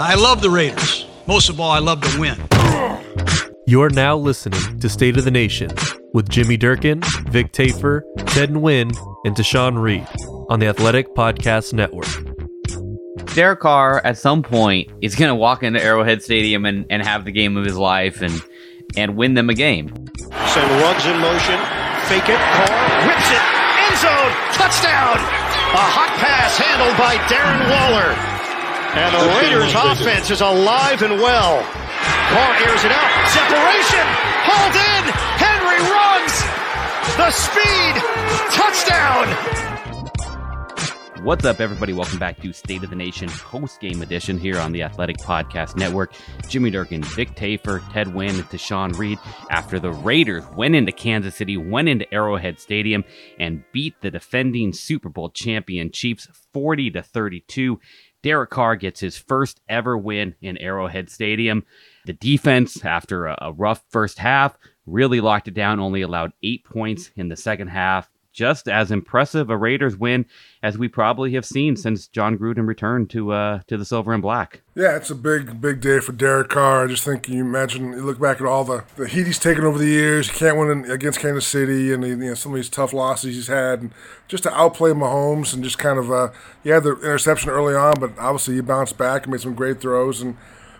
I love the Raiders. Most of all, I love to win. You're now listening to State of the Nation with Jimmy Durkin, Vic Tafur, Ted Nguyen, and Tashan Reed on the Athletic Podcast Network. Derek Carr at some point is going to walk into Arrowhead Stadium and, and have the game of his life and and win them a game. Send Ruggs in motion, fake it, Carr whips it, end zone, touchdown! A hot pass handled by Darren Waller. And the Raiders offense is alive and well. Carr airs it out, separation, hauled in, Henry runs, the speed, touchdown! What's up, everybody? Welcome back to State of the Nation post game edition here on the Athletic Podcast Network. Jimmy Durkin, Vic Tafur, Ted Nguyen, and Tashan Reed. After the Raiders went into Kansas City, went into Arrowhead Stadium, and beat the defending Super Bowl champion Chiefs 40 to 32. Derek Carr gets his first ever win in Arrowhead Stadium. The defense, after a, a rough first half, really locked it down, only allowed eight points in the second half just as impressive a Raiders win as we probably have seen since Jon Gruden returned to uh, to the silver and black. Yeah, it's a big, big day for Derek Carr. I just think you imagine, you look back at all the, the heat he's taken over the years. He can't win against Kansas City and you know, some of these tough losses he's had. And just to outplay Mahomes and just kind of, uh, he had the interception early on, but obviously he bounced back and made some great throws. And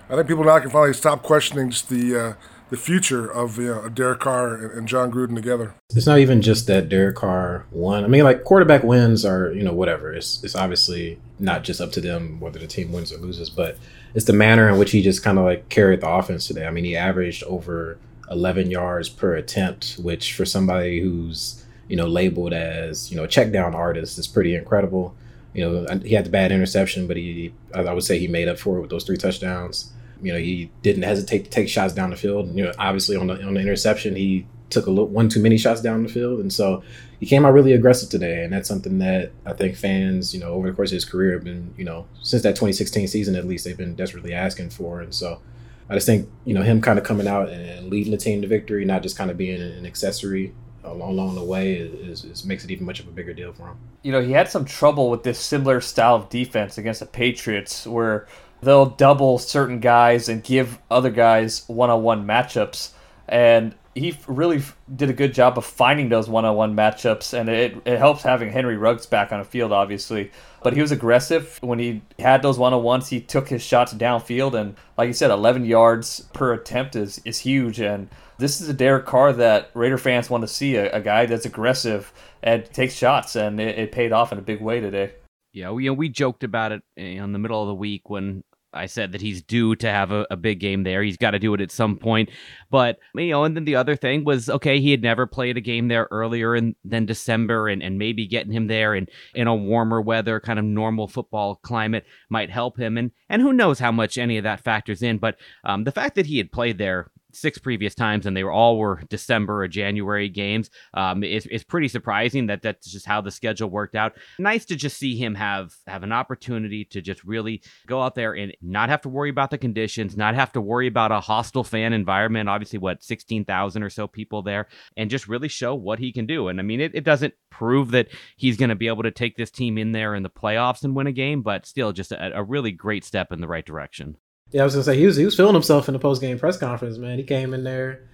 I think people now can finally stop questioning just the, uh, the future of you know, Derek Carr and Jon Gruden together. It's not even just that Derek Carr won. I mean, like quarterback wins are you know whatever. It's it's obviously not just up to them whether the team wins or loses, but it's the manner in which he just kind of like carried the offense today. I mean, he averaged over 11 yards per attempt, which for somebody who's you know labeled as you know a check down artist is pretty incredible. You know, he had the bad interception, but he I would say he made up for it with those three touchdowns. You know, he didn't hesitate to take shots down the field. You know, obviously on the on the interception, he took a little, one too many shots down the field, and so he came out really aggressive today. And that's something that I think fans, you know, over the course of his career, have been, you know, since that 2016 season at least, they've been desperately asking for. And so I just think, you know, him kind of coming out and leading the team to victory, not just kind of being an accessory along the way is, is, makes it even much of a bigger deal for him. You know, he had some trouble with this similar style of defense against the Patriots where they'll double certain guys and give other guys one-on-one matchups. And he really did a good job of finding those one-on-one matchups and it, it helps having henry ruggs back on the field obviously. But he was aggressive. When he had those one-on-ones he took his shots downfield and like you said 11 yards per attempt is, is huge. And this is a derek carr that raider fans want to see a, a guy that's aggressive and takes shots and it, it paid off in a big way today. Yeah, we you know, we joked about it eh, in the middle of the week when I said that he's due to have a, a big game there. He's got to do it at some point. But, you know, and then the other thing was okay, he had never played a game there earlier in, than December, and, and maybe getting him there in, in a warmer weather, kind of normal football climate might help him. And, and who knows how much any of that factors in. But um, the fact that he had played there six previous times, and they were all were December or January games. Um, it's, it's pretty surprising that that's just how the schedule worked out. Nice to just see him have have an opportunity to just really go out there and not have to worry about the conditions, not have to worry about a hostile fan environment. Obviously, what sixteen thousand or so people there, and just really show what he can do. And I mean, it, it doesn't prove that he's going to be able to take this team in there in the playoffs and win a game, but still, just a, a really great step in the right direction. Yeah, I was gonna say he was he was feeling himself in the post game press conference. Man, he came in there,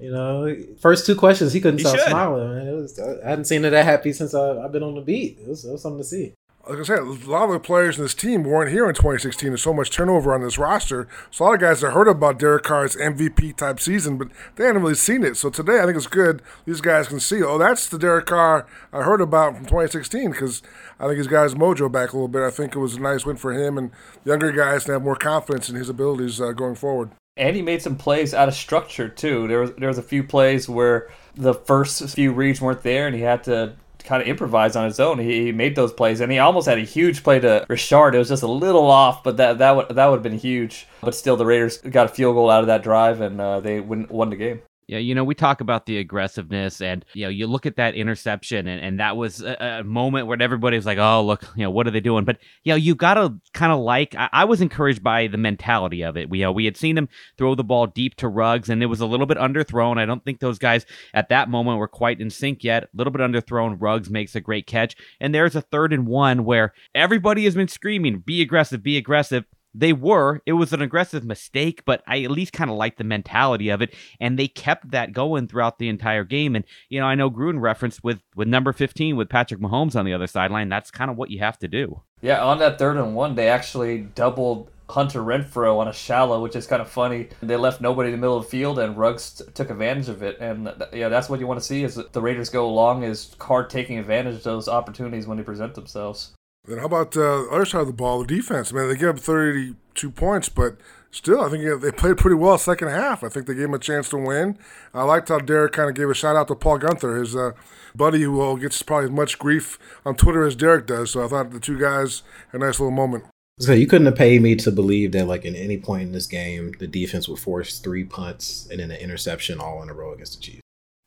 you know, first two questions he couldn't he stop should. smiling. Man, it was I hadn't seen it that happy since I, have been on the beat. It was, it was something to see like I said, a lot of the players in this team weren't here in 2016. There's so much turnover on this roster. So a lot of guys have heard about Derek Carr's MVP type season, but they hadn't really seen it. So today, I think it's good these guys can see, oh, that's the Derek Carr I heard about from 2016 because I think he's got his mojo back a little bit. I think it was a nice win for him and younger guys to have more confidence in his abilities uh, going forward. And he made some plays out of structure too. There was there was a few plays where the first few reads weren't there, and he had to kind of improvise on his own. He, he made those plays, and he almost had a huge play to Richard. It was just a little off, but that that would that would have been huge. But still, the Raiders got a field goal out of that drive, and uh, they win, won the game. Yeah, you know, we talk about the aggressiveness, and you know, you look at that interception, and, and that was a, a moment where everybody was like, "Oh, look, you know, what are they doing?" But you know, you gotta kind of like. I, I, was encouraged by the mentality of it. We, we had seen them throw the ball deep to Ruggs, and it was a little bit underthrown. I don't think those guys at that moment were quite in sync yet. A little bit underthrown. Ruggs makes a great catch, and there's a third and one where everybody has been screaming, "Be aggressive, be aggressive." They were. It was an aggressive mistake, but I at least kind of liked the mentality of it, and they kept that going throughout the entire game. And you know, I know Gruden referenced with with number fifteen with Patrick Mahomes on the other sideline. That's kind of what you have to do. Yeah, on that third and one, they actually doubled Hunter Renfrow on a shallow, which is kind of funny. They left nobody in the middle of the field, and Ruggs t- took advantage of it. And yeah, that's what you want to see is the Raiders go along is Card taking advantage of those opportunities when they present themselves. Then how about uh, the other side of the ball, the defense? Man, they gave up 32 points, but still, I think they played pretty well second half. I think they gave them a chance to win. I liked how Derek kind of gave a shout out to Paul Guenther, his uh, buddy who uh, gets probably as much grief on Twitter as Derek does. So I thought the two guys had a nice little moment. So you couldn't have paid me to believe that, like, in any point in this game, the defense would force three punts and then an interception all in a row against the Chiefs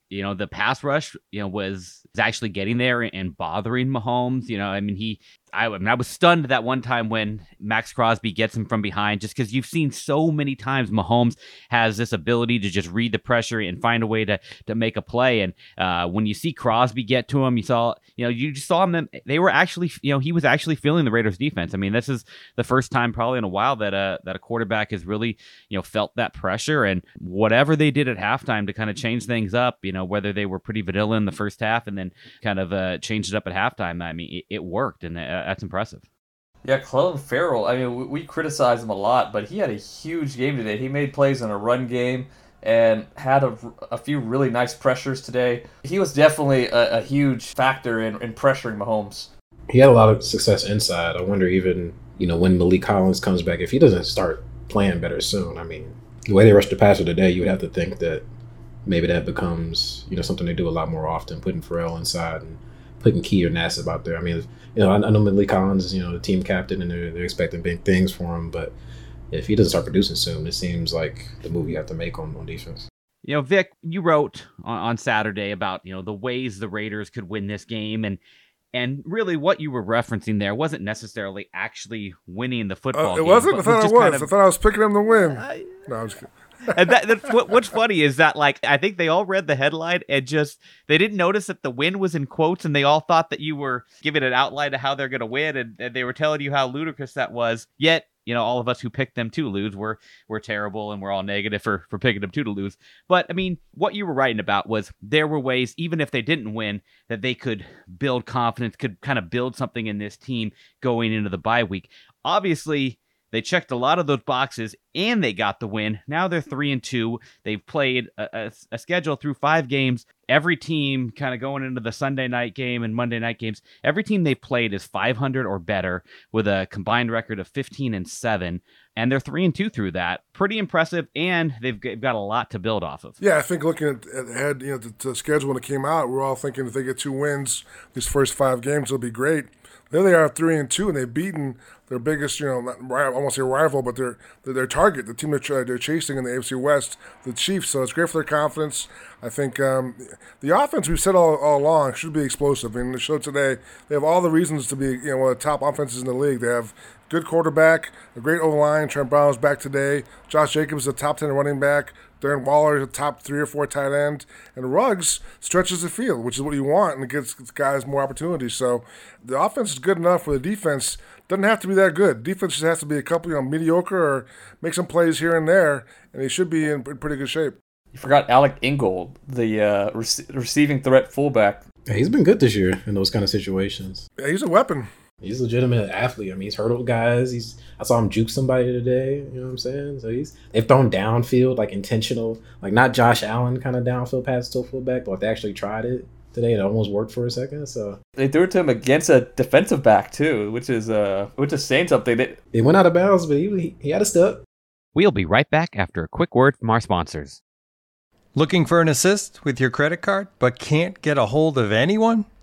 you know the pass rush you know was, was actually getting there and bothering Mahomes you know I mean he I, I, mean, I was stunned that one time when Maxx Crosby gets him from behind, just because you've seen so many times Mahomes has this ability to just read the pressure and find a way to to make a play. And uh, when you see Crosby get to him, you saw, you know, you just saw them. They were actually, you know, he was actually feeling the Raiders' defense. I mean, this is the first time probably in a while that a that a quarterback has really, you know, felt that pressure. And whatever they did at halftime to kind of change things up, you know, whether they were pretty vanilla in the first half and then kind of uh, changed it up at halftime, I mean, it, it worked. And uh, that's impressive. Yeah, Clelin Ferrell. I mean, we, we criticize him a lot, but he had a huge game today. He made plays in a run game and had a, a few really nice pressures today. He was definitely a, a huge factor in, in pressuring Mahomes. He had a lot of success inside. I wonder even you know when Maliek Collins comes back if he doesn't start playing better soon. I mean, the way they rushed the passer today, you would have to think that maybe that becomes you know something they do a lot more often, putting Ferrell inside and putting Key or Nassib out there. I mean, you know, I, I know Maliek Collins is you know the team captain, and they're, they're expecting big things for him. But if he doesn't start producing soon, it seems like the move you have to make on, on defense. You know, Vic, you wrote on, on Saturday about you know the ways the Raiders could win this game, and and really what you were referencing there wasn't necessarily actually winning the football. Uh, it game, wasn't. I thought was it was. Kind of, I thought I was picking them to win. Uh, no, I was kidding and that, that what, what's funny is that like I think they all read the headline and just they didn't notice that the win was in quotes and they all thought that you were giving an outline of how they're going to win and, and, they were telling you how ludicrous that was. Yet you know all of us who picked them to lose were were terrible and we're all negative for for picking them to lose. But I mean, what you were writing about was there were ways even if they didn't win that they could build confidence, could kind of build something in this team going into the bye week. Obviously they checked a lot of those boxes and they got the win. Now they're three and two. They've played a, a, a schedule through five games. Every team kind of going into the Sunday night game and Monday night games. Every team they've played is 500 or better with a combined record of 15 and seven, and they're three and two through that. Pretty impressive, and they've got a lot to build off of. Yeah, I think looking at, at ahead, you know, the, the schedule when it came out, we're all thinking if they get two wins these first five games, it'll be great. There they are, three and two, and they've beaten their biggest, you know, not, I won't rival, but their their target, the team they're, they're chasing in the AFC West, the Chiefs. So it's great for their confidence. I think um, the offense we've said all, all along should be explosive. Mean, the show today, they have all the reasons to be, you know, one of the top offenses in the league. They have good quarterback, a great O line. Trent Brown is back today. Josh Jacobs is a top ten running back. Darren Waller is a top three or four tight end, and Ruggs stretches the field, which is what you want, and it gives guys more opportunities. So the offense is good enough for the defense. Doesn't have to be that good. Defense just has to be a couple, you know, mediocre or make some plays here and there, and he should be in pretty good shape. You forgot Alec Ingold, the uh, rec- receiving threat fullback. Yeah, he's been good this year in those kind of situations. Yeah, he's a weapon. He's a legitimate athlete. I mean, he's hurdled guys. He's I saw him juke somebody today. You know what I'm saying? So he's they've thrown downfield like intentional, like not Josh Allen kind of downfield pass to a fullback, but they actually tried it today. It almost worked for a second. So they threw it to him against a defensive back too, which is uh which is saying something. They, they went out of bounds, but he he had a step. We'll be right back after a quick word from our sponsors. Looking for an assist with your credit card but can't get a hold of anyone?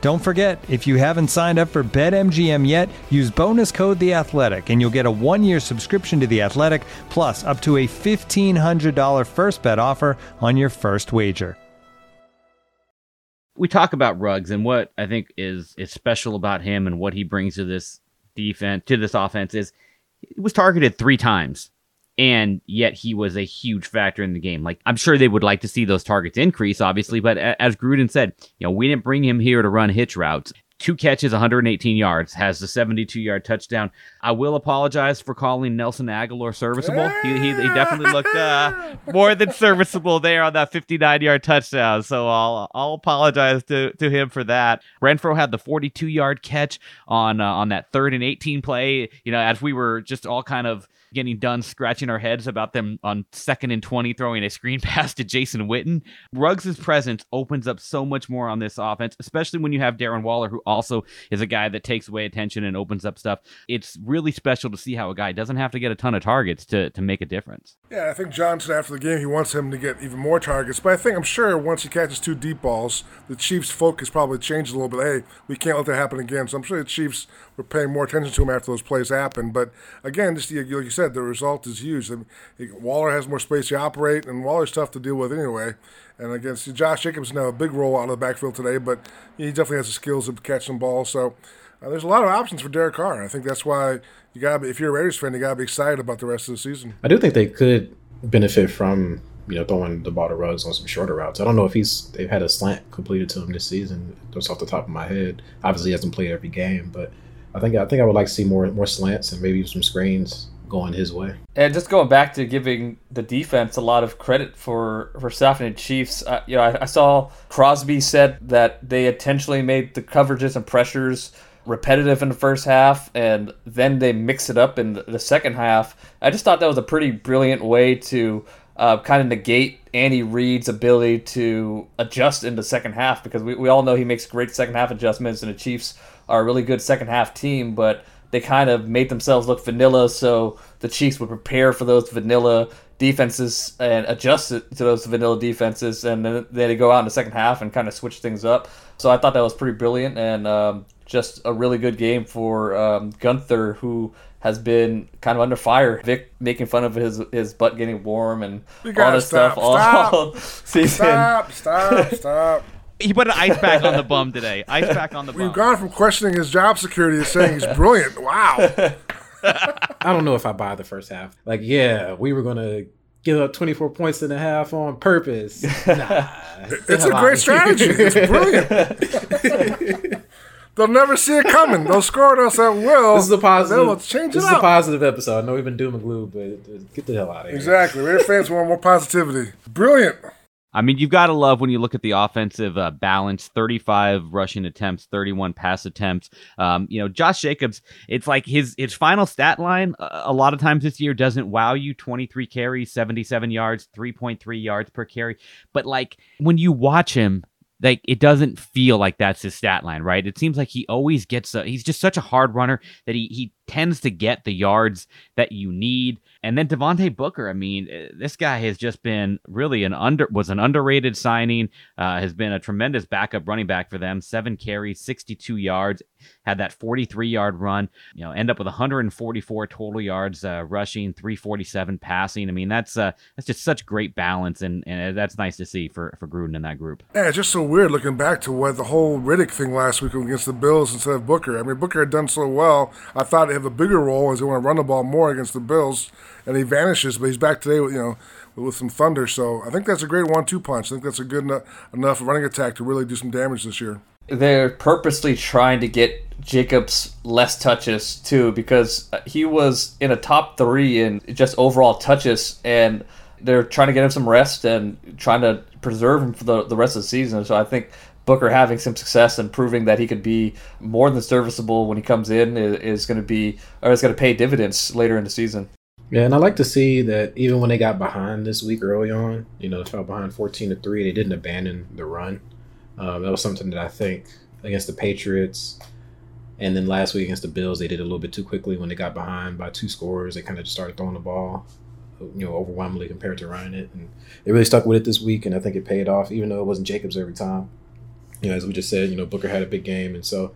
Don't forget, if you haven't signed up for BetMGM yet, use bonus code The Athletic, and you'll get a one-year subscription to The Athletic, plus up to a fifteen hundred dollar first bet offer on your first wager. we talk about Ruggs and what I think is is special about him and what he brings to this defense to this offense is he was targeted three times and yet he was a huge factor in the game. Like I'm sure they would like to see those targets increase, obviously, but a- as Gruden said, you know, we didn't bring him here to run hitch routes. Two catches, 118 yards, has the 72 yard touchdown. I will apologize for calling Nelson Agholor serviceable. He, he, he definitely looked uh, more than serviceable there on that 59 yard touchdown. So I'll I'll apologize to, to him for that. Renfrow had the 42 yard catch on uh, on that third and 18 play. You know, as we were just all kind of getting done scratching our heads about them on second and 20 throwing a screen pass to Jason Witten. Ruggs' presence opens up so much more on this offense, especially when you have Darren Waller, who also is a guy that takes away attention and opens up stuff. It's really special to see how a guy doesn't have to get a ton of targets to, to make a difference. Yeah, I think Johnson after the game he wants him to get even more targets. But I think I'm sure once he catches two deep balls, the Chiefs' focus probably changed a little bit. Hey, we can't let that happen again. So I'm sure the Chiefs were paying more attention to him after those plays happened. But again, just like you said, the result is huge. I mean, Waller has more space to operate, and Waller's tough to deal with anyway. And against Josh Jacobs now a big role out of the backfield today, but he definitely has the skills to catch some balls. So uh, there's a lot of options for Derek Carr. I think that's why you got if you're a Raiders fan, you got to be excited about the rest of the season. I do think they could benefit from you know throwing the ball to Ruggs on some shorter routes. I don't know if he's they've had a slant completed to him this season. Just off the top of my head, obviously he hasn't played every game, but I think I think I would like to see more more slants and maybe some screens going his way. And just going back to giving the defense a lot of credit for for stopping the Chiefs, uh, you know, I, I saw Crosby said that they intentionally made the coverages and pressures repetitive in the first half, and then they mix it up in the, second half. I just thought that was a pretty brilliant way to uh, kind of negate Andy Reid's ability to adjust in the second half because we, we all know he makes great second half adjustments, and the Chiefs are a really good second half team, but they kind of made themselves look vanilla, so the Chiefs would prepare for those vanilla defenses and adjust it to those vanilla defenses, and then they'd go out in the second half and kind of switch things up. So I thought that was pretty brilliant and um, just a really good game for um, Guenther, who has been kind of under fire. Vic making fun of his his butt getting warm and all this stop, stuff all stop, season. Stop, stop, stop. He put an ice pack on the bum today. Ice pack on the bum. We've gone from questioning his job security to saying he's brilliant. Wow. I don't know if I buy the first half. Like, yeah, we were gonna give up 24 points and a half on purpose. Nah, it's a great strategy. It's brilliant. They'll never see it coming. They'll score on us at will. This is a positive. They'll change this it is up. a positive episode. I know we've been doom and gloom, but get the hell out of here. Exactly. Raider fans want more positivity. Brilliant. I mean, you've got to love when you look at the offensive uh, balance 35 rushing attempts, 31 pass attempts. Um, you know, Josh Jacobs, it's like his his final stat line uh, a lot of times this year doesn't wow you 23 carries, 77 yards, 3.3 yards per carry. But like when you watch him, like it doesn't feel like that's his stat line, right? It seems like he always gets a, he's just such a hard runner that he he tends to get the yards that you need. And then Devontae Booker, I mean, uh, this guy has just been really an under was an underrated signing. Uh, has been a tremendous backup running back for them. Seven carries, 62 yards, had that 43 yard run. You know, end up with 144 total yards uh, rushing, 347 passing. I mean, that's uh, that's just such great balance, and, and that's nice to see for for Gruden in that group. Yeah, it's just so weird looking back to what the whole Riddick thing last week against the Bills instead of Booker. I mean, Booker had done so well. I thought have a bigger role as they want to run the ball more against the Bills, and he vanishes. But he's back today with you know with some thunder. So I think that's a great one-two punch. I think that's a good enough, enough running attack to really do some damage this year. They're purposely trying to get Jacobs less touches too because uh, he was in a top three in just overall touches, and they're trying to get him some rest and trying to preserve him for the, the rest of the season. So I think Booker having some success and proving that he could be more than serviceable when he comes in is, is going to be or is going to pay dividends later in the season. Yeah, and I like to see that even when they got behind this week early on, you know, fell behind 14 to 3, they didn't abandon the run. Um, that was something that I think against the Patriots and then last week against the Bills, they did a little bit too quickly when they got behind by two scores. They kind of just started throwing the ball, you know, overwhelmingly compared to running it. And they really stuck with it this week, and I think it paid off, even though it wasn't Jacobs every time. You know, as we just said, you know, Booker had a big game. And so,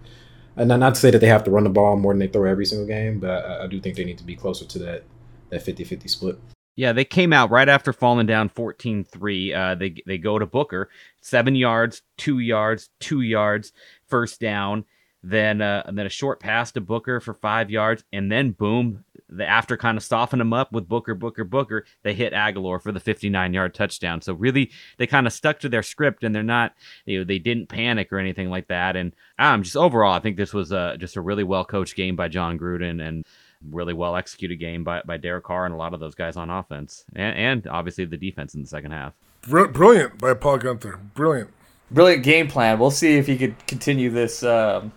and not, to say that they have to run the ball more than they throw every single game, but I, I do think they need to be closer to that that 50-50 split. Yeah, they came out right after falling down 14-3. Uh, they they go to Booker, seven yards, two yards, two yards, first down. Then uh, and then a short pass to Booker for five yards, and then boom, the after kind of soften them up with Booker, Booker, Booker. They hit Agholor for the 59 yard touchdown. So really, they kind of stuck to their script, and they're not, you know, they didn't panic or anything like that. And um, just overall, I think this was uh, just a really well coached game by Jon Gruden and really well executed game by, by Derek Carr and a lot of those guys on offense, and, and obviously the defense in the second half. Br- brilliant by Paul Guenther. Brilliant. Brilliant game plan. We'll see if he could continue this. Um,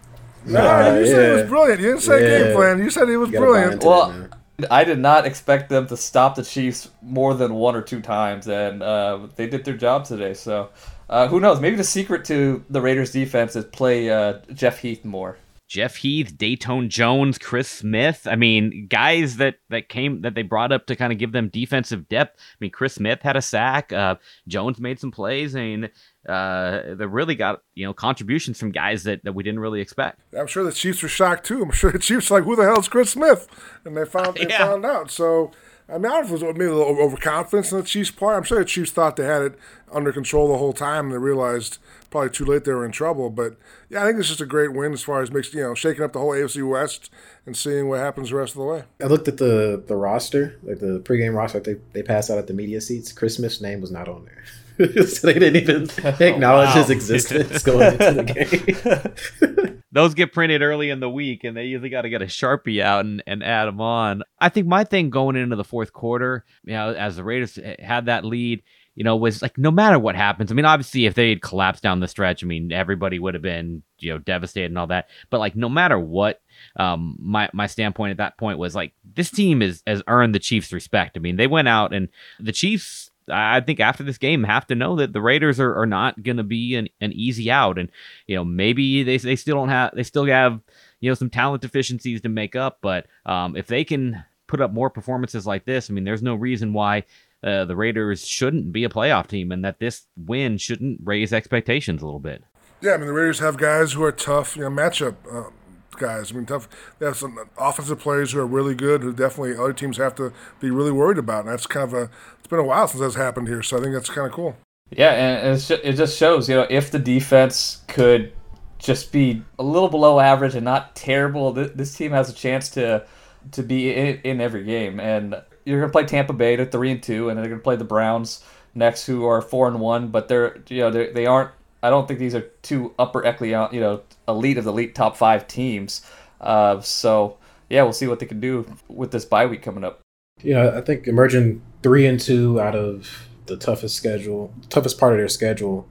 no, nah, you said it was brilliant. You didn't say yeah. game plan. You said it was brilliant. Well, I did not expect them to stop the Chiefs more than one or two times, and uh, they did their job today. So, uh, who knows? Maybe the secret to the Raiders' defense is play uh, Jeff Heath more. Jeff Heath, Dayton Jones, Chris Smith. I mean, guys that that came that they brought up to kind of give them defensive depth. I mean, Chris Smith had a sack. Uh, Jones made some plays. I mean, uh, they really got you know contributions from guys that, that we didn't really expect. I'm sure the Chiefs were shocked too. I'm sure the Chiefs were like, who the hell is Chris Smith? And they found they yeah. found out. So. I mean, I don't know if it was maybe a little overconfidence on the Chiefs' part. I'm sure the Chiefs thought they had it under control the whole time, and they realized probably too late they were in trouble. But yeah, I think it's just a great win as far as makes you know shaking up the whole AFC West and seeing what happens the rest of the way. I looked at the the roster, like the pregame roster they they passed out at the media seats. Chris Smith's name was not on there. so they didn't even acknowledge oh, wow. his existence going into the game. Those get printed early in the week, and they usually got to get a sharpie out and, and add them on. I think my thing going into the fourth quarter, you know, as the Raiders had that lead, you know, was like no matter what happens. I mean, obviously, if they had collapsed down the stretch, I mean, everybody would have been you know devastated and all that. But like, no matter what, um, my my standpoint at that point was like this team is has earned the Chiefs' respect. I mean, they went out and the Chiefs I think after this game have to know that the Raiders are, are not going to be an, an easy out, and you know maybe they they still don't have they still have you know some talent deficiencies to make up, but um, if they can put up more performances like this, I mean, there's no reason why uh, the Raiders shouldn't be a playoff team, and that this win shouldn't raise expectations a little bit. Yeah, I mean the Raiders have guys who are tough, you know, matchup. Uh, guys. I mean, tough. They have some offensive players who are really good, who definitely other teams have to be really worried about. And that's kind of a. It's been a while since that's happened here, so I think that's kind of cool. Yeah, and it's just, it just shows, you know, if the defense could just be a little below average and not terrible, this team has a chance to to be in, in every game. And you're going to play Tampa Bay, they're three and two, and they're going to play the Browns next, who are four and one. But they're you know they're, they aren't. I don't think these are two upper echelon, you know, elite of the elite top five teams. Uh, so yeah, we'll see what they can do with this bye week coming up. Yeah, I think emerging three and two out of the toughest schedule, toughest part of their schedule.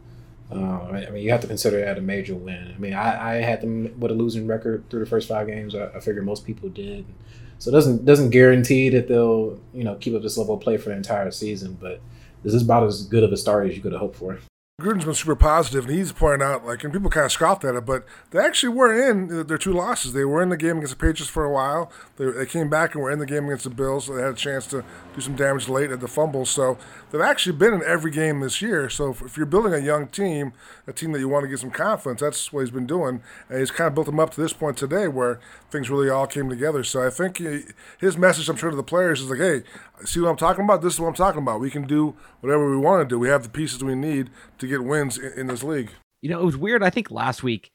Uh, I mean, you have to consider that a major win. I mean, I, I had them with a losing record through the first five games. I, I figure most people did. So it doesn't doesn't guarantee that they'll you know keep up this level of play for the entire season, but this is about as good of a start as you could have hoped for. Gruden's been super positive, and he's pointing out, like, and people kind of scoffed at it, but they actually were in their two losses. They were in the game against the Patriots for a while. They, they came back and were in the game against the Bills, so they had a chance to do some damage late at the fumbles. So they've actually been in every game this year. So if, if you're building a young team, a team that you want to get some confidence, that's what he's been doing. And he's kind of built them up to this point today where things really all came together. So I think he, his message, I'm sure, to the players is like, hey, see what I'm talking about? This is what I'm talking about. We can do whatever we want to do. We have the pieces we need to get wins in, in this league. You know, it was weird. I think last week,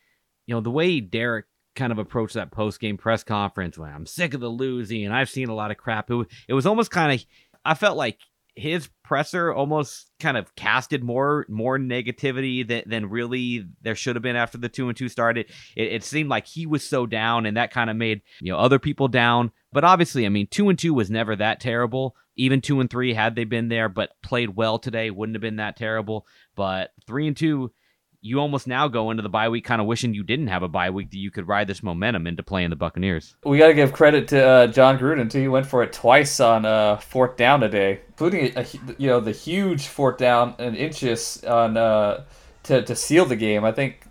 you know, the way Derek kind of approached that post game press conference when I'm sick of the losing and I've seen a lot of crap. It, it was almost kind of, I felt like his presser almost kind of casted more more negativity than, than really there should have been after the two and two started. It, it seemed like he was so down, and that kind of made you know other people down. But obviously, I mean, two and two was never that terrible. Even two and three, had they been there but played well today, wouldn't have been that terrible. But three and two, you almost now go into the bye week kind of wishing you didn't have a bye week that you could ride this momentum into playing the Buccaneers. We got to give credit to uh, Jon Gruden too. He went for it twice on uh, fourth down today, including a, you know the huge fourth down and inches on uh, to to seal the game. I think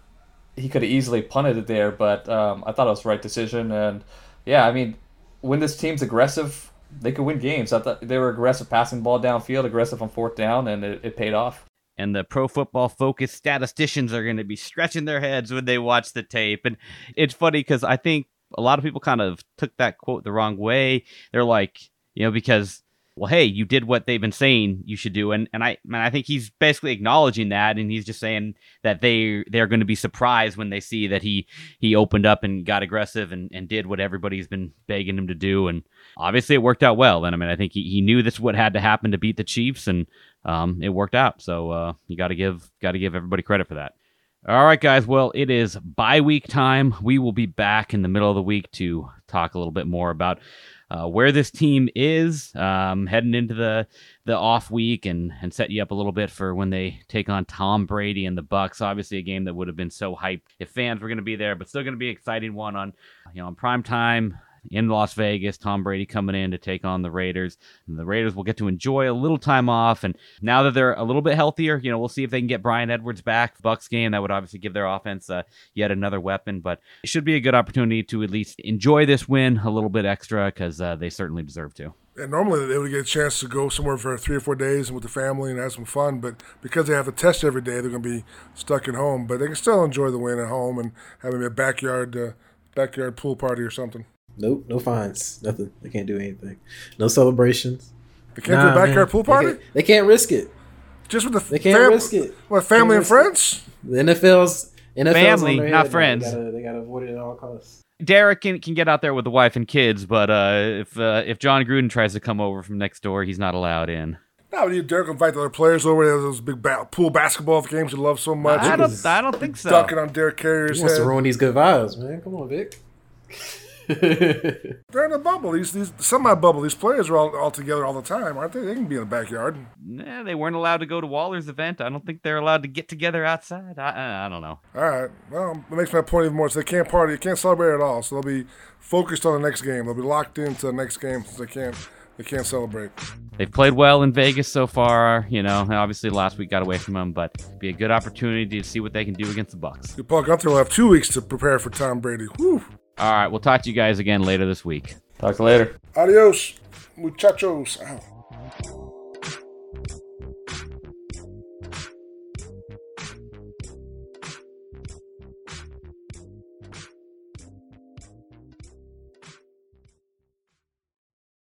he could have easily punted it there, but um, I thought it was the right decision. And yeah, I mean, when this team's aggressive, they could win games. I thought they were aggressive passing ball downfield, aggressive on fourth down, and it, it paid off and the pro football focused statisticians are going to be stretching their heads when they watch the tape. And it's funny because I think a lot of people kind of took that quote the wrong way. They're like, you know, because well, hey, you did what they've been saying you should do, and and I and I think he's basically acknowledging that, and he's just saying that they they're going to be surprised when they see that he he opened up and got aggressive and and did what everybody's been begging him to do, and obviously it worked out well. And I mean, I think he, he knew this what had to happen to beat the Chiefs, and um, it worked out. So uh, you got to give got to give everybody credit for that. All right, guys. Well, it is bye week time. We will be back in the middle of the week to talk a little bit more about uh, where this team is um, heading into the the off week and and set you up a little bit for when they take on Tom Brady and the Bucs. Obviously, a game that would have been so hyped if fans were going to be there, but still going to be an exciting one on you know on prime time in Las Vegas. Tom Brady coming in to take on the Raiders. And the Raiders will get to enjoy a little time off. And now that they're a little bit healthier, you know, we'll see if they can get Bryan Edwards back. Bucs game that would obviously give their offense uh, yet another weapon, but it should be a good opportunity to at least enjoy this win a little bit extra because uh, they certainly deserve to. And normally they would get a chance to go somewhere for three or four days with the family and have some fun, but because they have to test every day, they're going to be stuck at home. But they can still enjoy the win at home and having a backyard uh, backyard pool party or something. Nope, no fines, nothing. They can't do anything. No celebrations. They can't nah, do a backyard man. pool party. They, they, can't risk it. Just with the they can't fam- risk it. What family and friends? It. The NFL's NFL's family, not friends. They gotta, they gotta avoid it at all costs. Derek can, can get out there with the wife and kids, but uh, if uh, if Jon Gruden tries to come over from next door, he's not allowed in. No, you Derek invite the other players over. There those big ba- pool basketball games you love so much. I don't, I don't think so. Dunking on Derek Carrier's he wants head. to ruin these good vibes, man. Come on, Vic. They're in a bubble. These these semi bubble. These players are all, all together all the time, aren't they? They can be in the backyard. Nah, they weren't allowed to go to Waller's event. I don't think they're allowed to get together outside. I, I, I don't know. All right. Well, it makes my point even more. So they can't party. They can't celebrate at all. So they'll be focused on the next game. They'll be locked into the next game since they can't they can't celebrate. They've played well in Vegas so far. You know, obviously last week got away from them, but be a good opportunity to see what they can do against the Bucs. Paul Guenther will have two weeks to prepare for Tom Brady. Whew. All right, we'll talk to you guys again later this week. Talk to you later. Adios, muchachos. Ow.